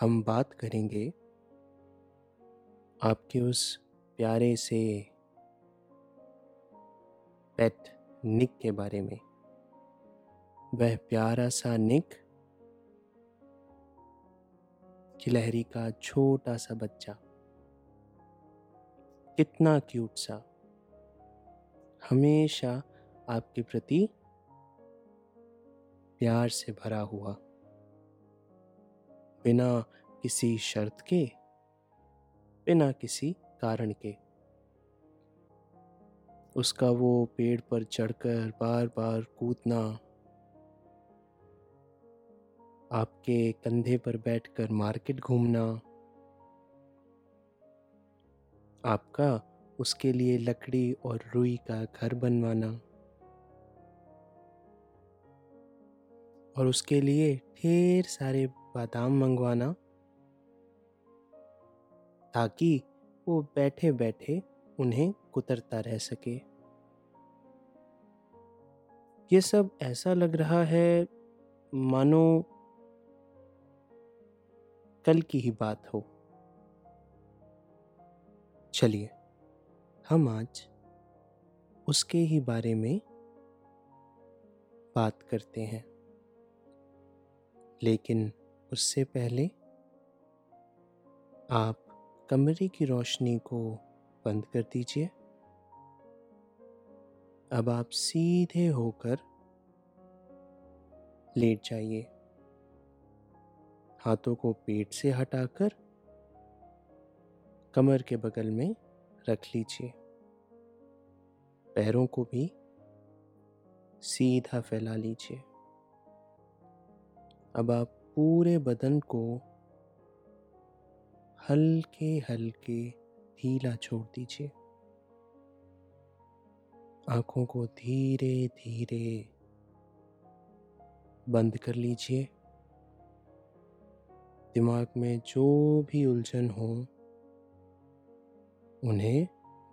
हम बात करेंगे आपके उस प्यारे से पेट निक के बारे में। वह प्यारा सा निक गिलहरी का छोटा सा बच्चा। कितना क्यूट सा। हमेशा आपके प्रति प्यार से भरा हुआ। बिना किसी शर्त के, बिना किसी कारण के। उसका वो पेड़ पर चढ़कर बार बार कूदना, आपके कंधे पर बैठकर मार्केट घूमना, आपका उसके लिए लकड़ी और रुई का घर बनवाना, और उसके लिए ढेर सारे बादाम मंगवाना ताकि वो बैठे बैठे उन्हें कुतरता रह सके। ये सब ऐसा लग रहा है, मानो कल की ही बात हो। चलिए, हम आज उसके ही बारे में बात करते हैं। लेकिन उससे पहले आप कमरे की रोशनी को बंद कर दीजिए। अब आप सीधे होकर लेट जाइए। हाथों को पेट से हटाकर कमर के बगल में रख लीजिए। पैरों को भी सीधा फैला लीजिए। अब आप पूरे बदन को हल्के हल्के ढीला छोड़ दीजिए। आँखों को धीरे धीरे बंद कर लीजिए। दिमाग में जो भी उलझन हो, उन्हें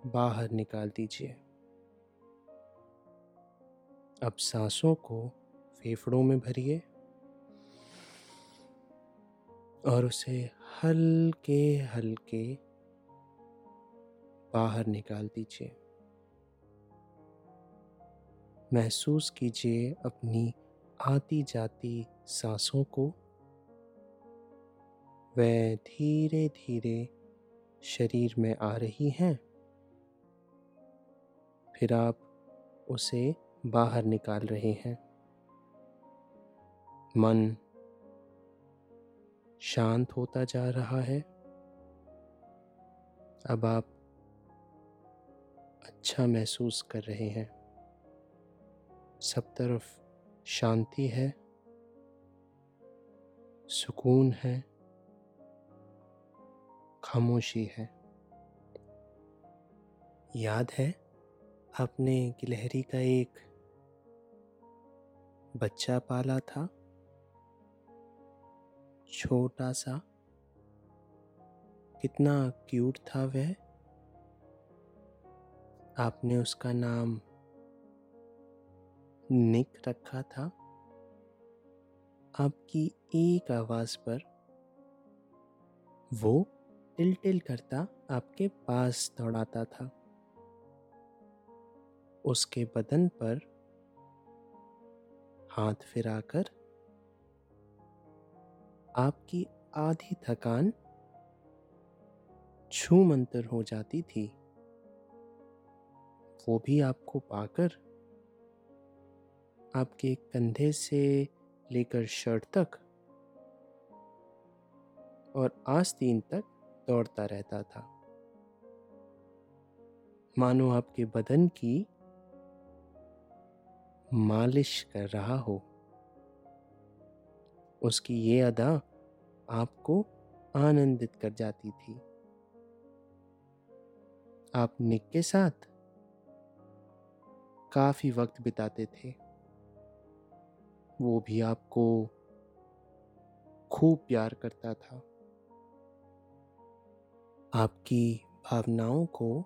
बाहर निकाल दीजिए। अब सांसों को फेफड़ों में भरिए। और उसे हल्के हल्के बाहर निकाल दीजिए। महसूस कीजिए अपनी आती जाती सांसों को। वह धीरे धीरे शरीर में आ रही हैं। फिर आप उसे बाहर निकाल रहे हैं। मन शांत होता जा रहा है। अब आप अच्छा महसूस कर रहे हैं। सब तरफ़ शांति है। सुकून है। खामोशी है। याद है, आपने गिलहरी का एक बच्चा पाला था? छोटा सा कितना क्यूट था वह। आपने उसका नाम निक रखा था। आपकी एक आवाज़ पर वो टिल टिल करता आपके पास दौड़ाता था। उसके बदन पर हाथ फिराकर आपकी आधी थकान छू मंतर हो जाती थी। वो भी आपको पाकर, आपके कंधे से लेकर शर्ट तक और आस्तीन तक दौड़ता रहता था। मानो आपके बदन की मालिश कर रहा हो। उसकी ये अदा आपको आनंदित कर जाती थी। आप निक के साथ काफ़ी वक्त बिताते थे। वो भी आपको खूब प्यार करता था। आपकी भावनाओं को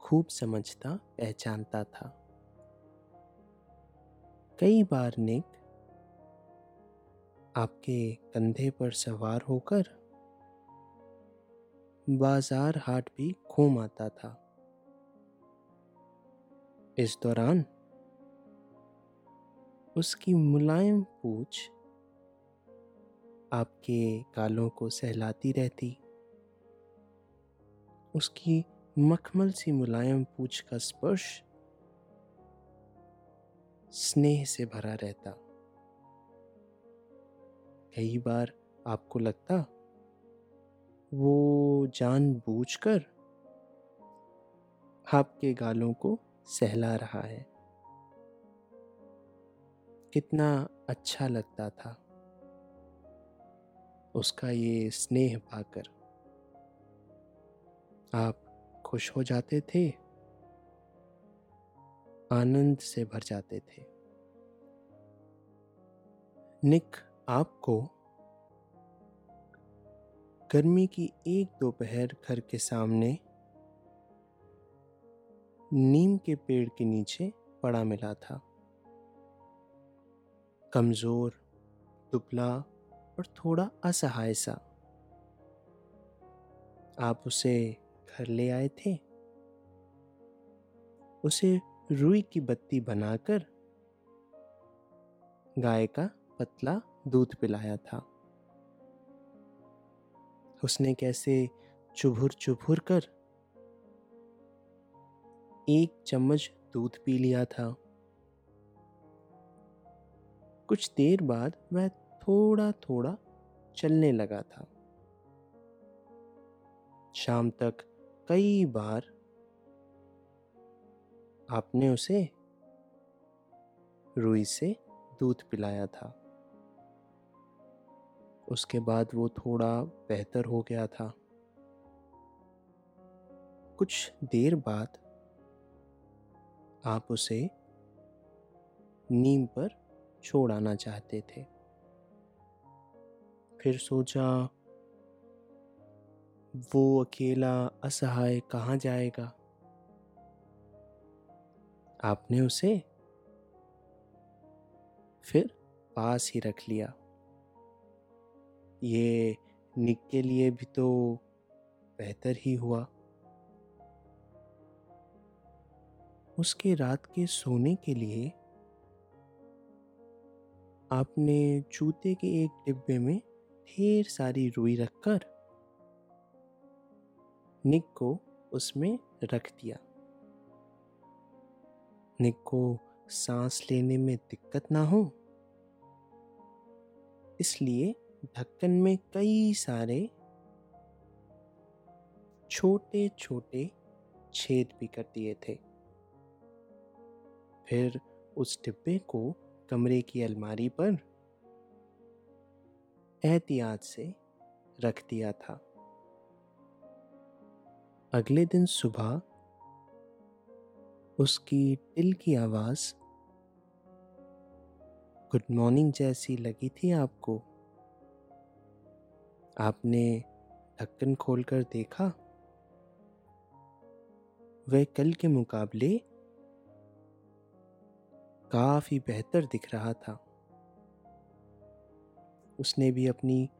खूब समझता, पहचानता था। कई बार निक आपके कंधे पर सवार होकर बाज़ार हाट भी घूम आता था। इस दौरान उसकी मुलायम पूछ आपके गालों को सहलाती रहती। उसकी मखमल सी मुलायम पूछ का स्पर्श स्नेह से भरा रहता। कई बार आपको लगता वो जानबूझकर आपके गालों को सहला रहा है। कितना अच्छा लगता था। उसका ये स्नेह पाकर। आप खुश हो जाते थे। आनंद से भर जाते थे। निक आपको गर्मी की एक दोपहर घर के सामने नीम के पेड़ के नीचे पड़ा मिला था। कमज़ोर, दुबला और थोड़ा असहाय सा। आप उसे घर ले आए थे? उसे रुई की बत्ती बनाकर? गाय का पतला दूध पिलाया था। उसने कैसे चुभुर चुभुर कर एक चम्मच दूध पी लिया था। कुछ देर बाद वह थोड़ा थोड़ा चलने लगा था। शाम तक कई बार आपने उसे रुई से दूध पिलाया था। उसके बाद वो थोड़ा बेहतर हो गया था। कुछ देर बाद आप उसे नीम पर छोड़ आना चाहते थे। फिर सोचा, वो अकेला असहाय कहाँ जाएगा? आपने उसे फिर पास ही रख लिया। ये निक के लिए भी तो बेहतर ही हुआ। उसके रात के सोने के लिए आपने जूते के एक डिब्बे में ढेर सारी रुई रखकर निक को उसमें रख दिया। निक को सांस लेने में दिक्कत ना हो, इसलिए ढक्कन में कई सारे छोटे छोटे छेद भी कर दिए थे। फिर उस डिब्बे को कमरे की अलमारी पर एहतियात से रख दिया था। अगले दिन सुबह उसकी टिल की आवाज़ गुड मॉर्निंग जैसी लगी थी आपको। आपने ढक्कन खोलकर देखा? वह कल के मुकाबले काफ़ी बेहतर दिख रहा था। उसने भी अपनी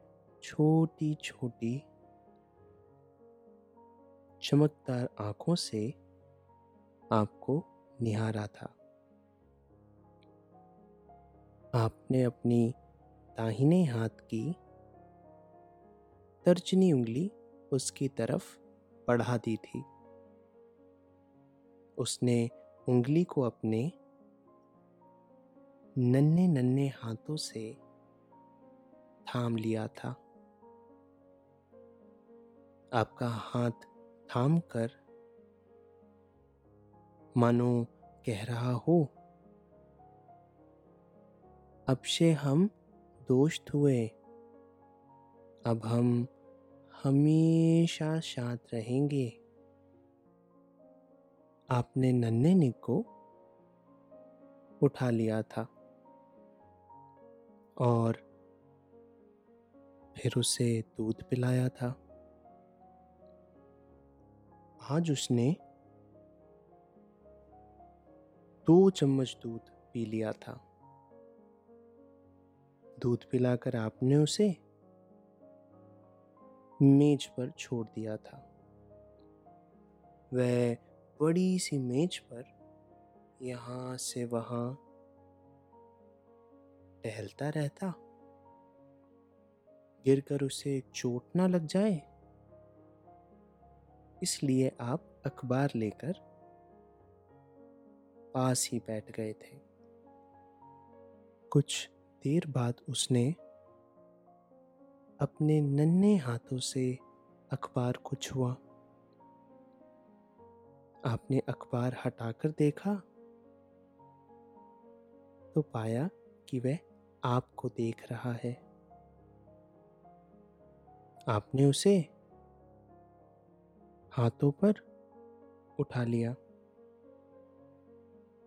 छोटी छोटी चमकदार आँखों से आपको निहारा था। आपने अपनी दाहिने हाथ की तर्जनी उंगली उसकी तरफ़ बढ़ा दी थी। उसने उंगली को अपने नन्हे नन्हे हाथों से थाम लिया था। आपका हाथ थाम कर मानो कह रहा हो, अब से हम दोस्त हुए, अब हम हमेशा शांत रहेंगे। आपने नन्हे निक को उठा लिया था और फिर उसे दूध पिलाया था। आज उसने दो चम्मच दूध पी लिया था। दूध पिलाकर आपने उसे मेज पर छोड़ दिया था। वह बड़ी सी मेज पर यहाँ से वहाँ टहलता रहता। गिरकर उसे चोट ना लग जाए। इसलिए आप अखबार लेकर पास ही बैठ गए थे। कुछ देर बाद उसने अपने नन्हे हाथों से अखबार को छुआ। आपने अखबार हटाकर देखा? तो पाया कि वह आपको देख रहा है। आपने उसे हाथों पर उठा लिया।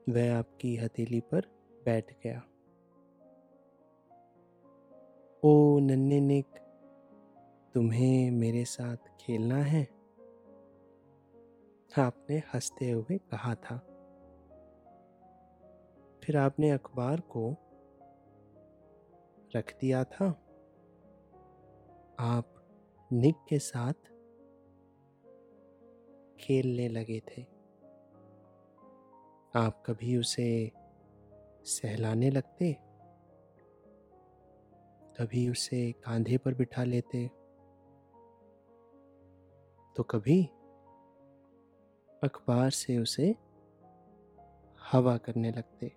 वह आपकी हथेली पर बैठ गया। ओ नन्हे निक, तुम्हें मेरे साथ खेलना है? आपने हँसते हुए कहा था। फिर आपने अखबार को रख दिया था। आप निक के साथ खेलने लगे थे। आप कभी उसे सहलाने लगते? कभी उसे कांधे पर बिठा लेते। तो कभी अखबार से उसे हवा करने लगते।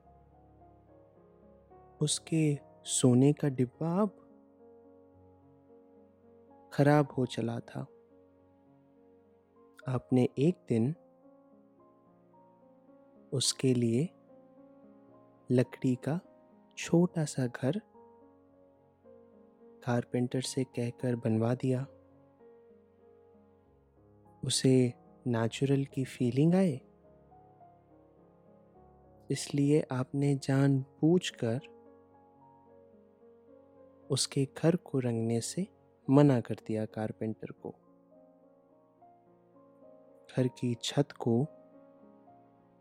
उसके सोने का डिब्बा अब खराब हो चला था। आपने एक दिन उसके लिए लकड़ी का छोटा सा घर कारपेंटर से कहकर बनवा दिया। उसे नेचुरल की फीलिंग आए। इसलिए आपने जान पूछ कर उसके घर को रंगने से मना कर दिया कारपेंटर को। घर की छत को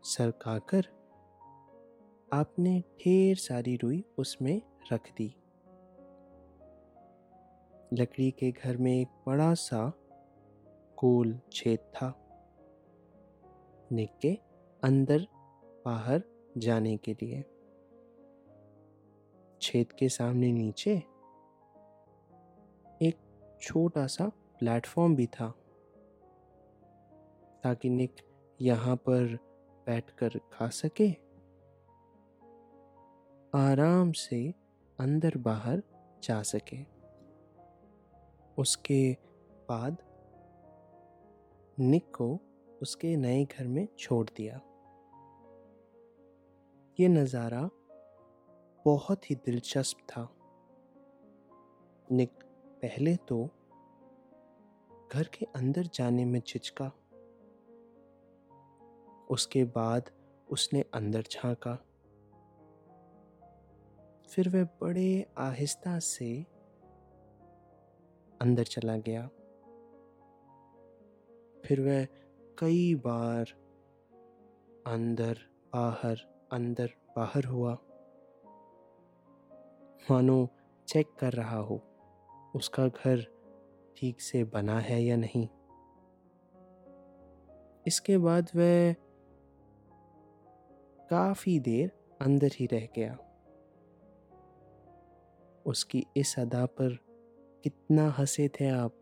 सरकाकर आपने ढेर सारी रुई उसमें रख दी। लकड़ी के घर में एक बड़ा सा गोल छेद था। निक के अंदर बाहर जाने के लिए। छेद के सामने नीचे एक छोटा सा प्लेटफॉर्म भी था। ताकि निक यहाँ पर बैठकर खा सके। आराम से अंदर बाहर जा सके। उसके बाद निक को उसके नए घर में छोड़ दिया। ये नज़ारा बहुत ही दिलचस्प था। निक पहले तो घर के अंदर जाने में चिचका उसके बाद उसने अंदर झांका। फिर वह बड़े आहिस्ता से अंदर चला गया। फिर वह कई बार अंदर बाहर अंदर बाहर हुआ। मानो चेक कर रहा हो, उसका घर ठीक से बना है या नहीं। इसके बाद वह काफ़ी देर अंदर ही रह गया। उसकी इस अदा पर कितना हंसे थे आप।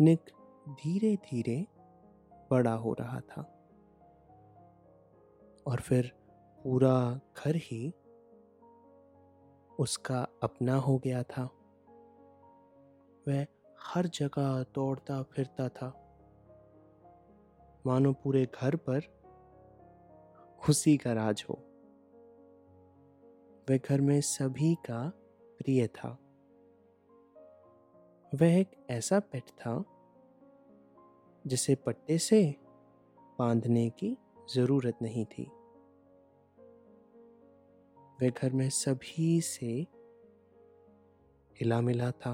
निक धीरे धीरे बड़ा हो रहा था। और फिर पूरा घर ही उसका अपना हो गया था। वह हर जगह दौड़ता फिरता था। मानो पूरे घर पर खुशी का राज हो। वह घर में सभी का प्रिय था। वह एक ऐसा पेट था, जिसे पट्टे से बांधने की ज़रूरत नहीं थी। वह घर में सभी से हिला मिला था।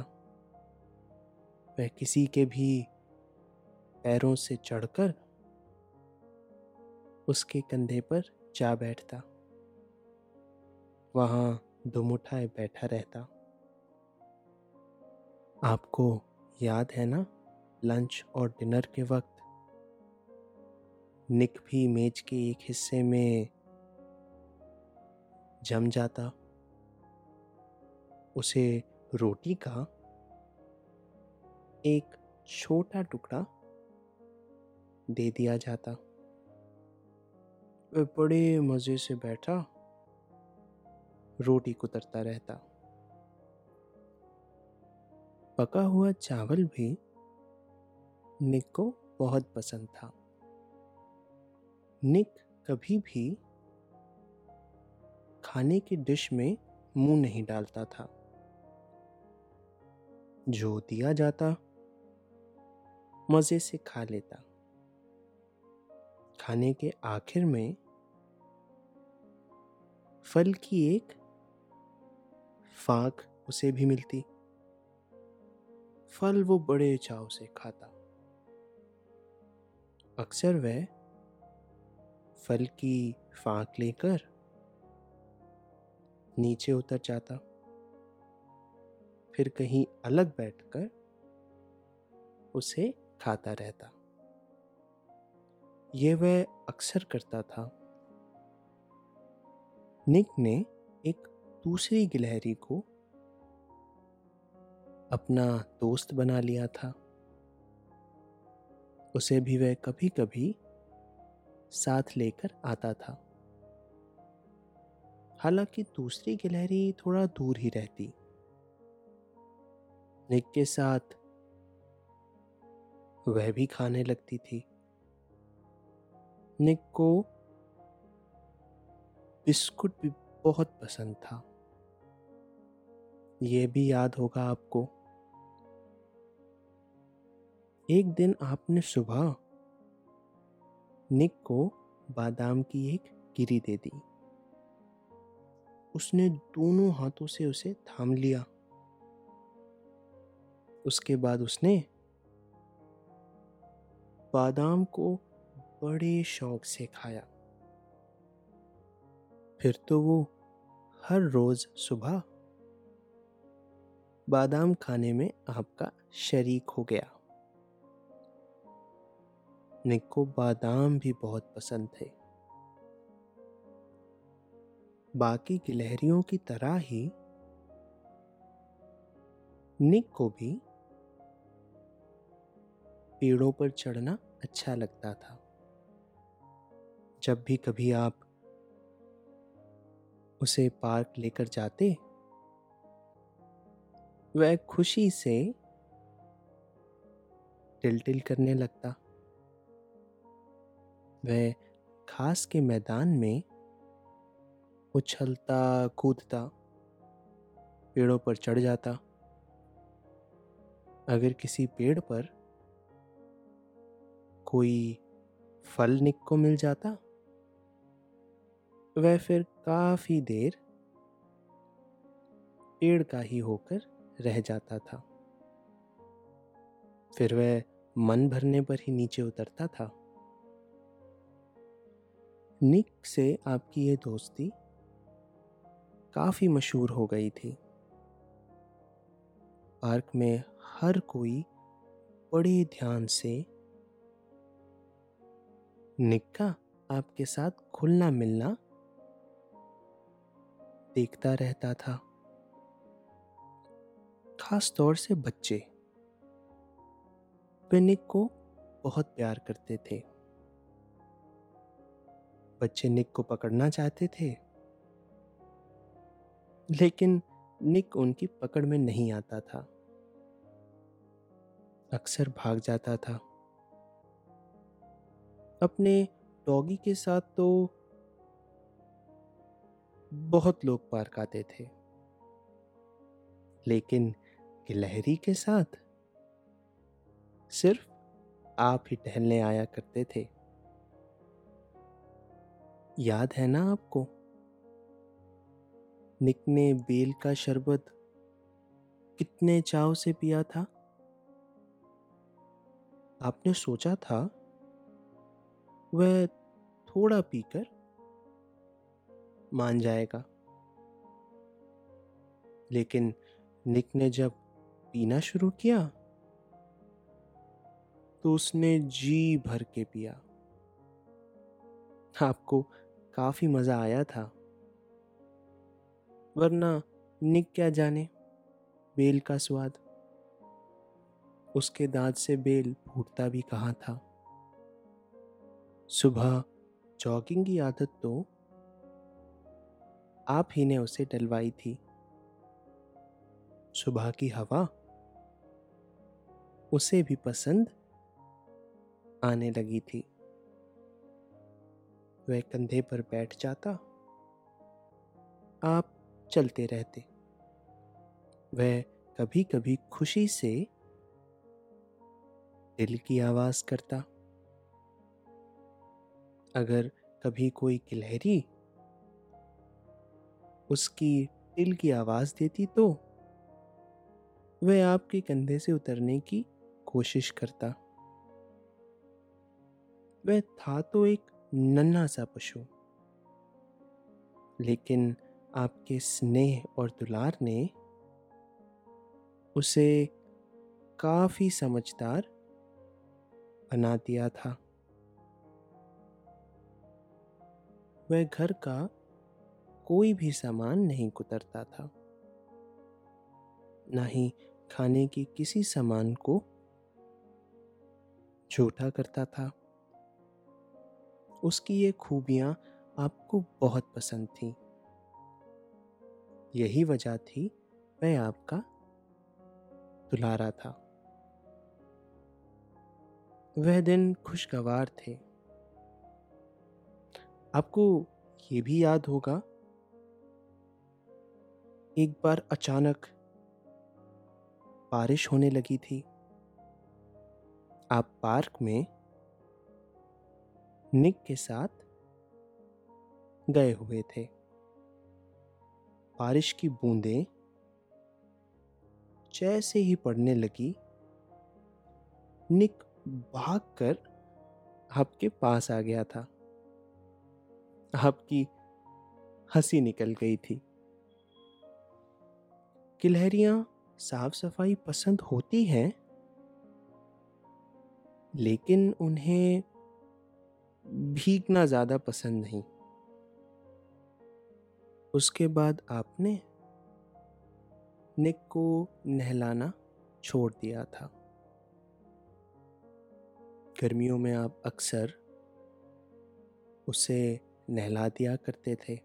वह किसी के भी पैरों से चढ़कर उसके कंधे पर जा बैठता। वहाँ दुम उठाए बैठा रहता। आपको याद है ना, लंच और डिनर के वक्त? निक भी मेज के एक हिस्से में जम जाता। उसे रोटी का एक छोटा टुकड़ा दे दिया जाता। बड़े मज़े से बैठा रोटी कुतरता रहता। पका हुआ चावल भी निक को बहुत पसंद था। निक कभी भी खाने की डिश में मुँह नहीं डालता था। जो दिया जाता, मज़े से खा लेता। खाने के आखिर में फल की एक फाक उसे भी मिलती। फल वो बड़े चाव से खाता। अक्सर वह फल की फाक लेकर नीचे उतर जाता। फिर कहीं अलग बैठकर उसे खाता रहता। यह वह अक्सर करता था। निक ने एक दूसरी गिलहरी को अपना दोस्त बना लिया था। उसे भी वह कभी कभी साथ लेकर आता था। हालाँकि दूसरी गिलहरी थोड़ा दूर ही रहती। निक के साथ वह भी खाने लगती थी। निक को बिस्कुट भी बहुत पसंद था। ये भी याद होगा आपको। एक दिन आपने सुबह निक को बादाम की एक गिरी दे दी। उसने दोनों हाथों से उसे थाम लिया। उसके बाद उसने बादाम को बड़े शौक से खाया। फिर तो वो हर रोज सुबह बादाम खाने में आपका शरीक हो गया। निक को बादाम भी बहुत पसंद थे। बाकी गिलहरियों की तरह ही निक को भी पेड़ों पर चढ़ना अच्छा लगता था। जब भी कभी आप उसे पार्क लेकर जाते वह खुशी से टिल टिल करने लगता। वह खास के मैदान में उछलता, कूदता, पेड़ों पर चढ़ जाता। अगर किसी पेड़ पर कोई फल निक को मिल जाता, वह फिर काफ़ी देर पेड़ का ही होकर रह जाता था। फिर वह मन भरने पर ही नीचे उतरता था। निक से आपकी ये दोस्ती काफ़ी मशहूर हो गई थी। पार्क में हर कोई बड़े ध्यान से निक का आपके साथ खुलना मिलना देखता रहता था। खास तौर से बच्चे निक को बहुत प्यार करते थे। बच्चे निक को पकड़ना चाहते थे। लेकिन निक उनकी पकड़ में नहीं आता था। अक्सर भाग जाता था। अपने डॉगी के साथ तो बहुत लोग पार्क आते थे। लेकिन गिलहरी के साथ। सिर्फ़ आप ही टहलने आया करते थे। याद है ना आपको? निक ने बेल का शरबत कितने चाव से पिया था? आपने सोचा था, वह थोड़ा पीकर मान जाएगा। लेकिन निक ने जब पीना शुरू किया? तो उसने जी भर के पिया। आपको काफ़ी मज़ा आया था। वरना निक क्या जाने? बेल का स्वाद। उसके दांत से बेल फूटता भी कहाँ था? सुबह जॉगिंग की आदत तो? आप ही ने उसे डलवाई थी। सुबह की हवा? उसे भी पसंद आने लगी थी। वह कंधे पर बैठ जाता। आप चलते रहते। वह कभी कभी खुशी से दिल की आवाज़ करता। अगर कभी कोई गिलहरी उसकी दिल की आवाज़ देती तो वह आपके कंधे से उतरने की कोशिश करता। वह था तो एक नन्हा सा पशु। लेकिन आपके स्नेह और दुलार ने उसे काफ़ी समझदार बना दिया था। वह घर का कोई भी सामान नहीं कुतरता था। ना ही खाने की किसी सामान को झूठा करता था। उसकी ये खूबियाँ आपको बहुत पसंद थी। यही वजह थी वह आपका दुलारा था। वह दिन खुशगवार थे। आपको ये भी याद होगा, एक बार अचानक बारिश होने लगी थी। आप पार्क में निक के साथ गए हुए थे। बारिश की बूंदें जैसे ही पड़ने लगी, निक भाग भागकर आपके पास आ गया था। आपकी हँसी निकल गई थी। गिलहरियाँ साफ़ सफ़ाई पसंद होती हैं? लेकिन उन्हें भीगना ज़्यादा पसंद नहीं। उसके बाद आपने निक को नहलाना छोड़ दिया था। गर्मियों में आप अक्सर उसे नहला दिया करते थे।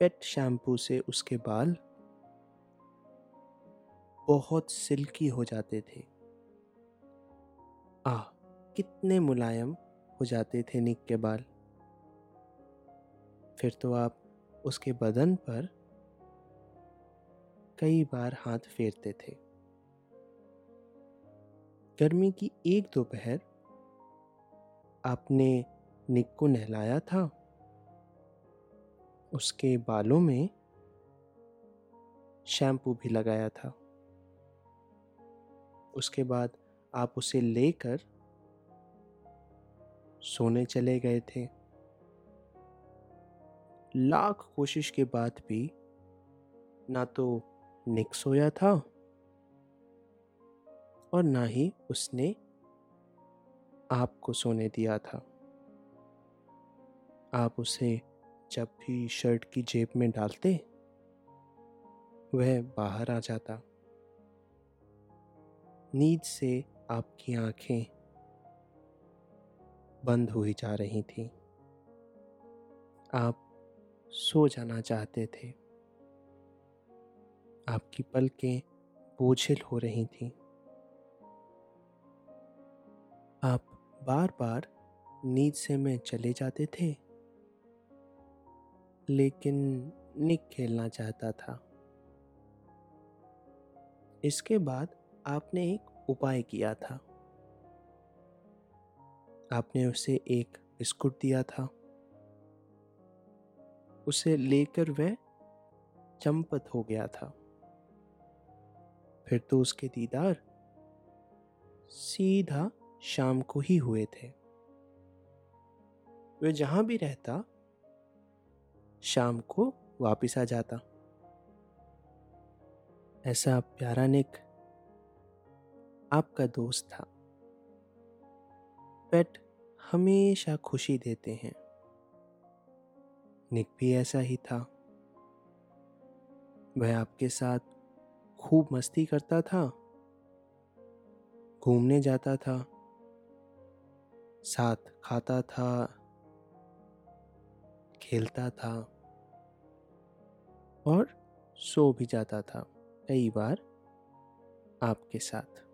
पेट शैम्पू से उसके बाल बहुत सिल्की हो जाते थे। आ, कितने मुलायम हो जाते थे निक के बाल। फिर तो आप उसके बदन पर कई बार हाथ फेरते थे। गर्मी की एक दोपहर आपने निक को नहलाया था? उसके बालों में शैम्पू भी लगाया था। उसके बाद आप उसे लेकर सोने चले गए थे। लाख कोशिश के बाद भी ना तो निक सोया था और ना ही उसने आपको सोने दिया था। आप उसे जब भी शर्ट की जेब में डालते, वह बाहर आ जाता। नींद से आपकी आँखें बंद हुई जा रही थी। आप सो जाना चाहते थे। आपकी पलकें बोझिल हो रही थीं। आप बार बार नींद से में चले जाते थे, लेकिन निक खेलना चाहता था। इसके बाद आपने एक उपाय किया था। आपने उसे एक बिस्कुट दिया था। उसे लेकर वह चंपत हो गया था। फिर तो उसके दीदार सीधा शाम को ही हुए थे। वह जहाँ भी रहता, शाम को वापिस आ जाता। ऐसा प्यारा निक आपका दोस्त था। पेट हमेशा खुशी देते हैं। निक भी ऐसा ही था। वह आपके साथ खूब मस्ती करता था। घूमने जाता था। साथ खाता था। खेलता था। और सो भी जाता था। कई बार आपके साथ।